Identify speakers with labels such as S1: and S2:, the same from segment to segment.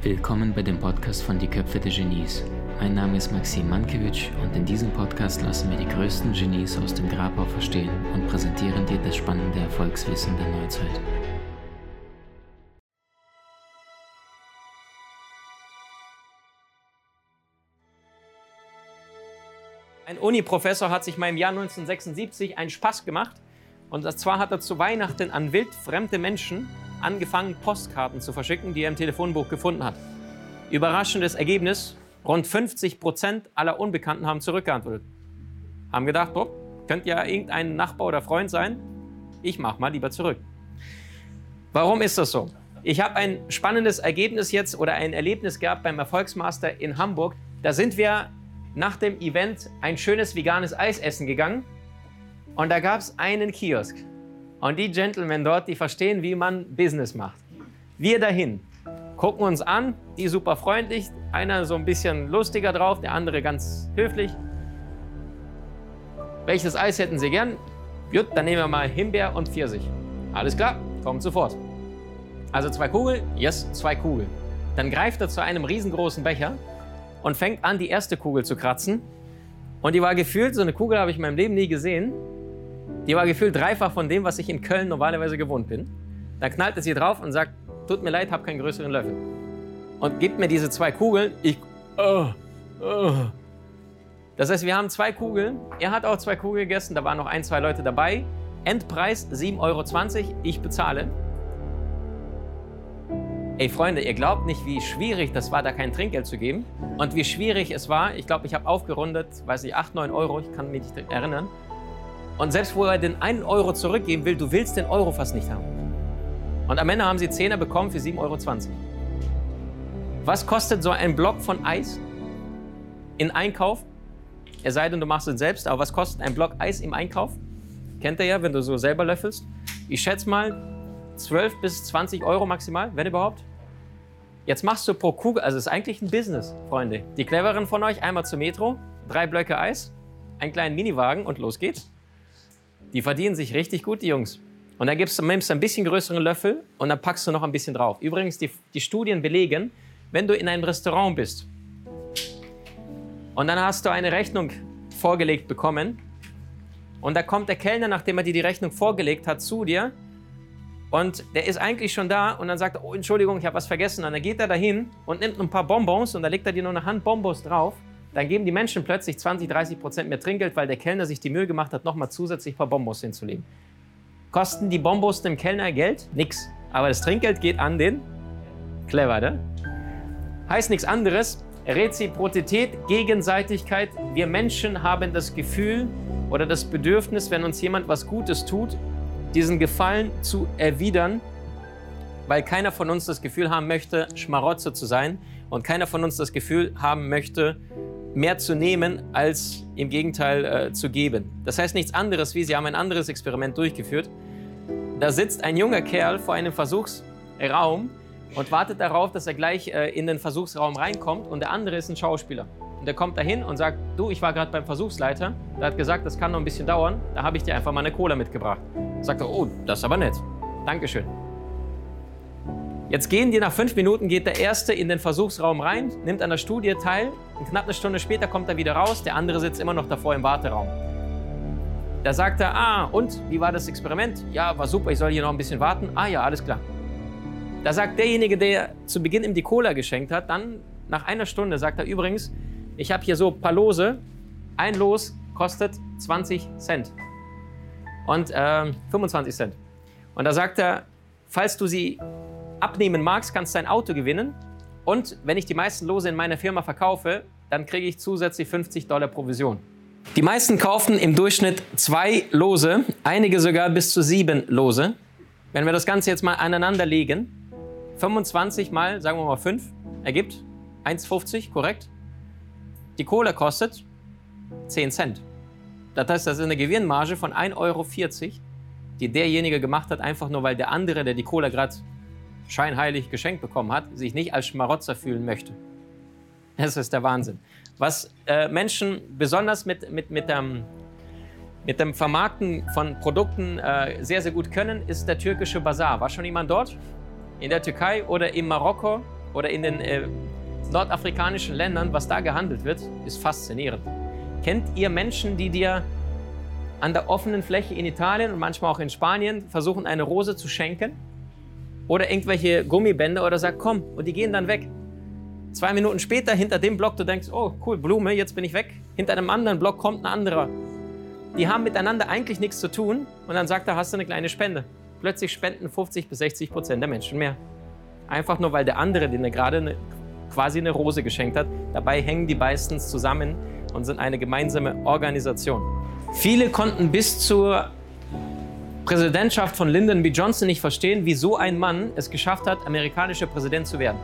S1: Willkommen bei dem Podcast von Die Köpfe der Genies. Mein Name ist Maxim Mankewitsch und in diesem Podcast lassen wir die größten Genies aus dem Grabau verstehen und präsentieren dir das spannende Erfolgswissen der Neuzeit.
S2: Ein Uni-Professor hat sich mal im Jahr 1976 einen Spaß gemacht. Und zwar hat er zu Weihnachten an wildfremde Menschen angefangen, Postkarten zu verschicken, die er im Telefonbuch gefunden hat. Überraschendes Ergebnis, rund 50 Prozent aller Unbekannten haben zurückgeantwortet. Haben gedacht, oh, könnte ja irgendein Nachbar oder Freund sein. Ich mach mal lieber zurück. Warum ist das so? Ich habe ein spannendes Ergebnis jetzt oder ein Erlebnis gehabt beim Erfolgsmaster in Hamburg. Da sind wir nach dem Event ein schönes veganes Eis essen gegangen und da gab es einen Kiosk. Und die Gentlemen dort, die verstehen, wie man Business macht. Wir dahin, gucken uns an, die super freundlich, einer so ein bisschen lustiger drauf, der andere ganz höflich. Welches Eis hätten Sie gern? Gut, dann nehmen wir mal Himbeer und Pfirsich. Alles klar, kommt sofort. Also zwei Kugeln? Yes, zwei Kugeln. Dann greift er zu einem riesengroßen Becher und fängt an, die erste Kugel zu kratzen. Und die war gefühlt, so eine Kugel habe ich in meinem Leben nie gesehen. Die war gefühlt dreifach von dem, was ich in Köln normalerweise gewohnt bin. Dann knallt es sie drauf und sagt, tut mir leid, habe keinen größeren Löffel. Und gibt mir diese zwei Kugeln. Ich, oh, oh. Das heißt, wir haben zwei Kugeln. Er hat auch zwei Kugeln gegessen. Da waren noch ein, zwei Leute dabei. Endpreis 7,20 Euro. Ich bezahle. Ey Freunde, ihr glaubt nicht, wie schwierig das war, da kein Trinkgeld zu geben. Und wie schwierig es war. Ich glaube, ich habe aufgerundet, weiß ich, 8, 9 Euro. Ich kann mich nicht erinnern. Und selbst wo er den einen Euro zurückgeben will, du willst den Euro fast nicht haben. Und am Ende haben sie Zehner bekommen für 7,20 Euro. Was kostet so ein Block von Eis in Einkauf? Es sei denn, du machst es selbst, aber was kostet ein Block Eis im Einkauf? Kennt ihr ja, wenn du so selber löffelst. Ich schätze mal 12 bis 20 Euro maximal, wenn überhaupt. Jetzt machst du pro Kugel, also es ist eigentlich ein Business, Freunde. Die cleveren von euch, einmal zur Metro, drei Blöcke Eis, einen kleinen Miniwagen und los geht's. Die verdienen sich richtig gut, die Jungs. Und dann gibst du, nimmst du ein bisschen größeren Löffel und dann packst du noch ein bisschen drauf. Übrigens, die, die Studien belegen, wenn du in einem Restaurant bist und dann hast du eine Rechnung vorgelegt bekommen und da kommt der Kellner, nachdem er dir die Rechnung vorgelegt hat, zu dir und der ist eigentlich schon da und dann sagt er, oh Entschuldigung, ich habe was vergessen. Und dann geht er dahin und nimmt ein paar Bonbons und da legt er dir noch eine Hand Bonbons drauf dann geben die Menschen plötzlich 20, 30 Prozent mehr Trinkgeld, weil der Kellner sich die Mühe gemacht hat, nochmal zusätzlich ein paar Bonbons hinzulegen. Kosten die Bonbons dem Kellner Geld? Nix. Aber das Trinkgeld geht an den Clever, ne? Heißt nichts anderes. Reziprozität, Gegenseitigkeit. Wir Menschen haben das Gefühl oder das Bedürfnis, wenn uns jemand was Gutes tut, diesen Gefallen zu erwidern, weil keiner von uns das Gefühl haben möchte, Schmarotzer zu sein und keiner von uns das Gefühl haben möchte, mehr zu nehmen, als im Gegenteil äh, zu geben. Das heißt nichts anderes, wie sie haben ein anderes Experiment durchgeführt. Da sitzt ein junger Kerl vor einem Versuchsraum und wartet darauf, dass er gleich äh, in den Versuchsraum reinkommt und der andere ist ein Schauspieler. Und der kommt dahin und sagt, du, ich war gerade beim Versuchsleiter, der hat gesagt, das kann noch ein bisschen dauern, da habe ich dir einfach mal eine Cola mitgebracht. Sagt er, oh, das ist aber nett. Dankeschön. Jetzt gehen die nach fünf Minuten, geht der Erste in den Versuchsraum rein, nimmt an der Studie teil. Und knapp eine Stunde später kommt er wieder raus, der andere sitzt immer noch davor im Warteraum. Da sagt er, ah, und, wie war das Experiment? Ja, war super, ich soll hier noch ein bisschen warten. Ah ja, alles klar. Da sagt derjenige, der zu Beginn ihm die Cola geschenkt hat, dann nach einer Stunde sagt er übrigens, ich habe hier so ein paar Lose. Ein Los kostet 20 Cent. Und äh, 25 Cent. Und da sagt er, falls du sie abnehmen magst, kannst du ein Auto gewinnen. Und wenn ich die meisten Lose in meiner Firma verkaufe, dann kriege ich zusätzlich 50 Dollar Provision. Die meisten kaufen im Durchschnitt zwei Lose, einige sogar bis zu sieben Lose. Wenn wir das Ganze jetzt mal aneinander legen, 25 mal, sagen wir mal 5, ergibt 1,50, korrekt? Die Cola kostet 10 Cent. Das heißt, das ist eine Gewinnmarge von 1,40 Euro, die derjenige gemacht hat, einfach nur weil der andere, der die Cola gerade scheinheilig geschenkt bekommen hat, sich nicht als Schmarotzer fühlen möchte. Das ist der Wahnsinn. Was äh, Menschen besonders mit, mit, mit, ähm, mit dem Vermarkten von Produkten äh, sehr, sehr gut können, ist der türkische Bazar. War schon jemand dort? In der Türkei oder in Marokko oder in den äh, nordafrikanischen Ländern, was da gehandelt wird, ist faszinierend. Kennt ihr Menschen, die dir an der offenen Fläche in Italien und manchmal auch in Spanien versuchen, eine Rose zu schenken? Oder irgendwelche Gummibänder oder sagt, komm, und die gehen dann weg. Zwei Minuten später hinter dem Block, du denkst, oh cool, Blume, jetzt bin ich weg. Hinter einem anderen Block kommt ein anderer. Die haben miteinander eigentlich nichts zu tun und dann sagt er, hast du eine kleine Spende. Plötzlich spenden 50 bis 60 Prozent der Menschen mehr. Einfach nur, weil der andere, den er gerade eine, quasi eine Rose geschenkt hat, dabei hängen die meistens zusammen und sind eine gemeinsame Organisation. Viele konnten bis zur Präsidentschaft von Lyndon B. Johnson nicht verstehen, wie so ein Mann es geschafft hat, amerikanischer Präsident zu werden.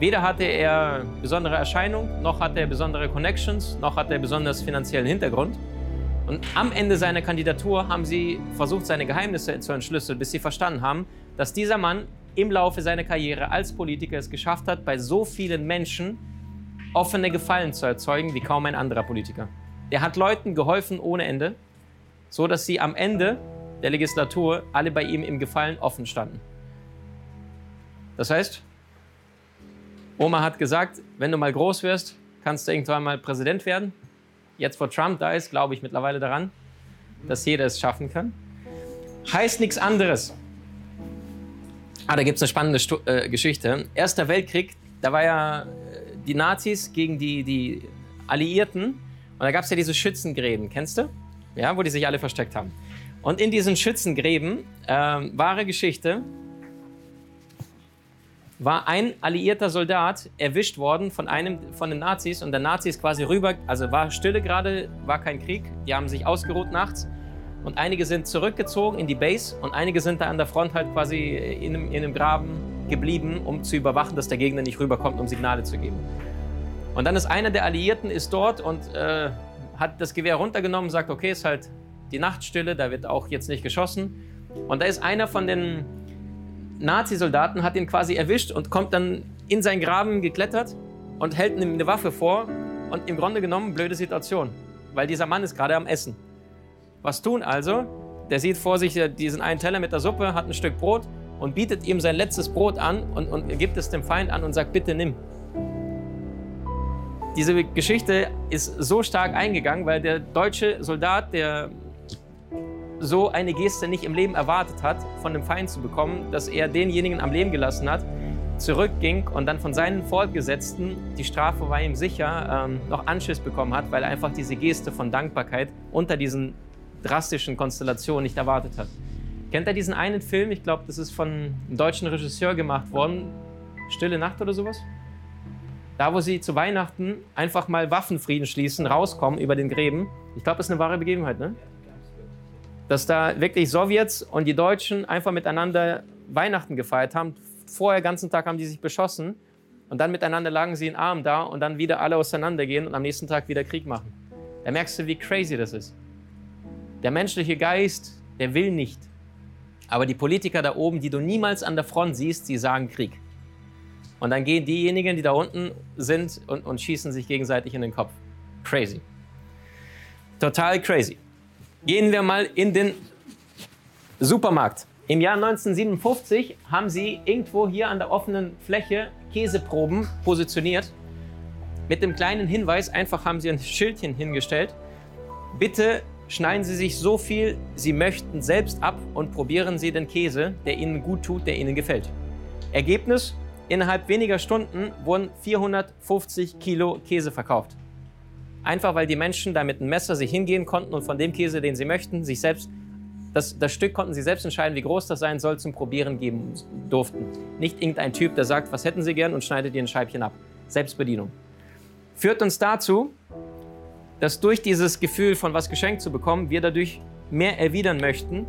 S2: Weder hatte er besondere Erscheinung, noch hatte er besondere Connections, noch hatte er besonders finanziellen Hintergrund. Und am Ende seiner Kandidatur haben sie versucht, seine Geheimnisse zu entschlüsseln, bis sie verstanden haben, dass dieser Mann im Laufe seiner Karriere als Politiker es geschafft hat, bei so vielen Menschen offene Gefallen zu erzeugen wie kaum ein anderer Politiker. Er hat Leuten geholfen ohne Ende, so dass sie am Ende der Legislatur alle bei ihm im Gefallen offen standen. Das heißt, Oma hat gesagt, wenn du mal groß wirst, kannst du irgendwann mal Präsident werden. Jetzt, wo Trump da ist, glaube ich mittlerweile daran, dass jeder es schaffen kann. Heißt nichts anderes. Ah, da gibt es eine spannende Stu äh, Geschichte. Erster Weltkrieg, da war ja äh, die Nazis gegen die, die Alliierten. Und da gab es ja diese Schützengräben, kennst du? Ja, wo die sich alle versteckt haben. Und in diesen Schützengräben, äh, wahre Geschichte, war ein alliierter Soldat erwischt worden von einem von den Nazis und der Nazi ist quasi rüber, also war Stille gerade, war kein Krieg, die haben sich ausgeruht nachts und einige sind zurückgezogen in die Base und einige sind da an der Front halt quasi in einem, in einem Graben geblieben, um zu überwachen, dass der Gegner nicht rüberkommt, um Signale zu geben. Und dann ist einer der Alliierten ist dort und äh, hat das Gewehr runtergenommen, sagt, okay, ist halt die Nachtstille, da wird auch jetzt nicht geschossen. Und da ist einer von den Nazi-Soldaten hat ihn quasi erwischt und kommt dann in seinen Graben geklettert und hält ihm eine Waffe vor. Und im Grunde genommen blöde Situation, weil dieser Mann ist gerade am Essen. Was tun also? Der sieht vor sich diesen einen Teller mit der Suppe, hat ein Stück Brot und bietet ihm sein letztes Brot an und, und gibt es dem Feind an und sagt, bitte nimm. Diese Geschichte ist so stark eingegangen, weil der deutsche Soldat, der so eine Geste nicht im Leben erwartet hat, von dem Feind zu bekommen, dass er denjenigen am Leben gelassen hat, zurückging und dann von seinen Fortgesetzten, die Strafe war ihm sicher, ähm, noch Anschiss bekommen hat, weil er einfach diese Geste von Dankbarkeit unter diesen drastischen Konstellationen nicht erwartet hat. Kennt er diesen einen Film? Ich glaube, das ist von einem deutschen Regisseur gemacht worden. Stille Nacht oder sowas? Da, wo sie zu Weihnachten einfach mal Waffenfrieden schließen, rauskommen über den Gräben. Ich glaube, das ist eine wahre Begebenheit, ne? Dass da wirklich Sowjets und die Deutschen einfach miteinander Weihnachten gefeiert haben. Vorher den ganzen Tag haben die sich beschossen und dann miteinander lagen sie in Arm da und dann wieder alle auseinandergehen und am nächsten Tag wieder Krieg machen. Da merkst du, wie crazy das ist. Der menschliche Geist, der will nicht. Aber die Politiker da oben, die du niemals an der Front siehst, die sagen Krieg. Und dann gehen diejenigen, die da unten sind und, und schießen sich gegenseitig in den Kopf. Crazy. Total crazy. Gehen wir mal in den Supermarkt. Im Jahr 1957 haben sie irgendwo hier an der offenen Fläche Käseproben positioniert. Mit dem kleinen Hinweis, einfach haben sie ein Schildchen hingestellt. Bitte schneiden Sie sich so viel Sie möchten selbst ab und probieren Sie den Käse, der Ihnen gut tut, der Ihnen gefällt. Ergebnis, innerhalb weniger Stunden wurden 450 Kilo Käse verkauft. Einfach weil die Menschen da mit einem Messer sich hingehen konnten und von dem Käse, den sie möchten, sich selbst das, das, Stück konnten sie selbst entscheiden, wie groß das sein soll, zum Probieren geben durften. Nicht irgendein Typ, der sagt, was hätten sie gern und schneidet ihr ein Scheibchen ab. Selbstbedienung. Führt uns dazu, dass durch dieses Gefühl von was geschenkt zu bekommen, wir dadurch mehr erwidern möchten.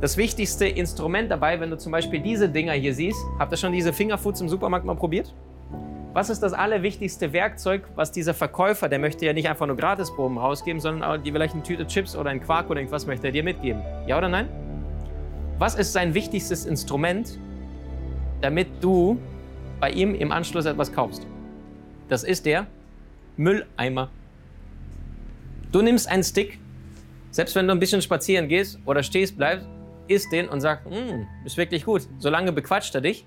S2: Das wichtigste Instrument dabei, wenn du zum Beispiel diese Dinger hier siehst, habt ihr schon diese Fingerfoods im Supermarkt mal probiert? Was ist das allerwichtigste Werkzeug, was dieser Verkäufer, der möchte ja nicht einfach nur Gratisproben rausgeben, sondern auch die vielleicht eine Tüte Chips oder ein Quark oder irgendwas möchte er dir mitgeben? Ja oder nein? Was ist sein wichtigstes Instrument, damit du bei ihm im Anschluss etwas kaufst? Das ist der Mülleimer. Du nimmst einen Stick, Selbst wenn du ein bisschen spazieren gehst oder stehst, bleibst, isst den und sagst, mm, ist wirklich gut. Solange bequatscht er dich.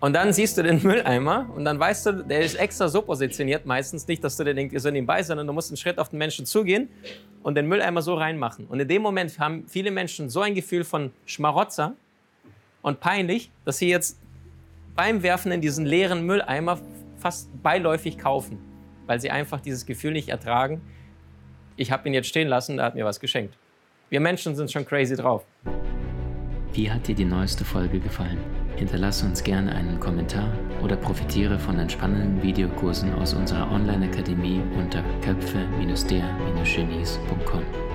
S2: Und dann siehst du den Mülleimer und dann weißt du, der ist extra so positioniert meistens nicht, dass du dir denkst, wir sind ihm bei, sondern du musst einen Schritt auf den Menschen zugehen und den Mülleimer so reinmachen. Und in dem Moment haben viele Menschen so ein Gefühl von Schmarotzer und peinlich, dass sie jetzt beim Werfen in diesen leeren Mülleimer fast beiläufig kaufen, weil sie einfach dieses Gefühl nicht ertragen. Ich habe ihn jetzt stehen lassen, da hat mir was geschenkt. Wir Menschen sind schon crazy drauf.
S1: Wie hat dir die neueste Folge gefallen? Hinterlasse uns gerne einen Kommentar oder profitiere von den spannenden Videokursen aus unserer Online-Akademie unter köpfe-der-genies.com.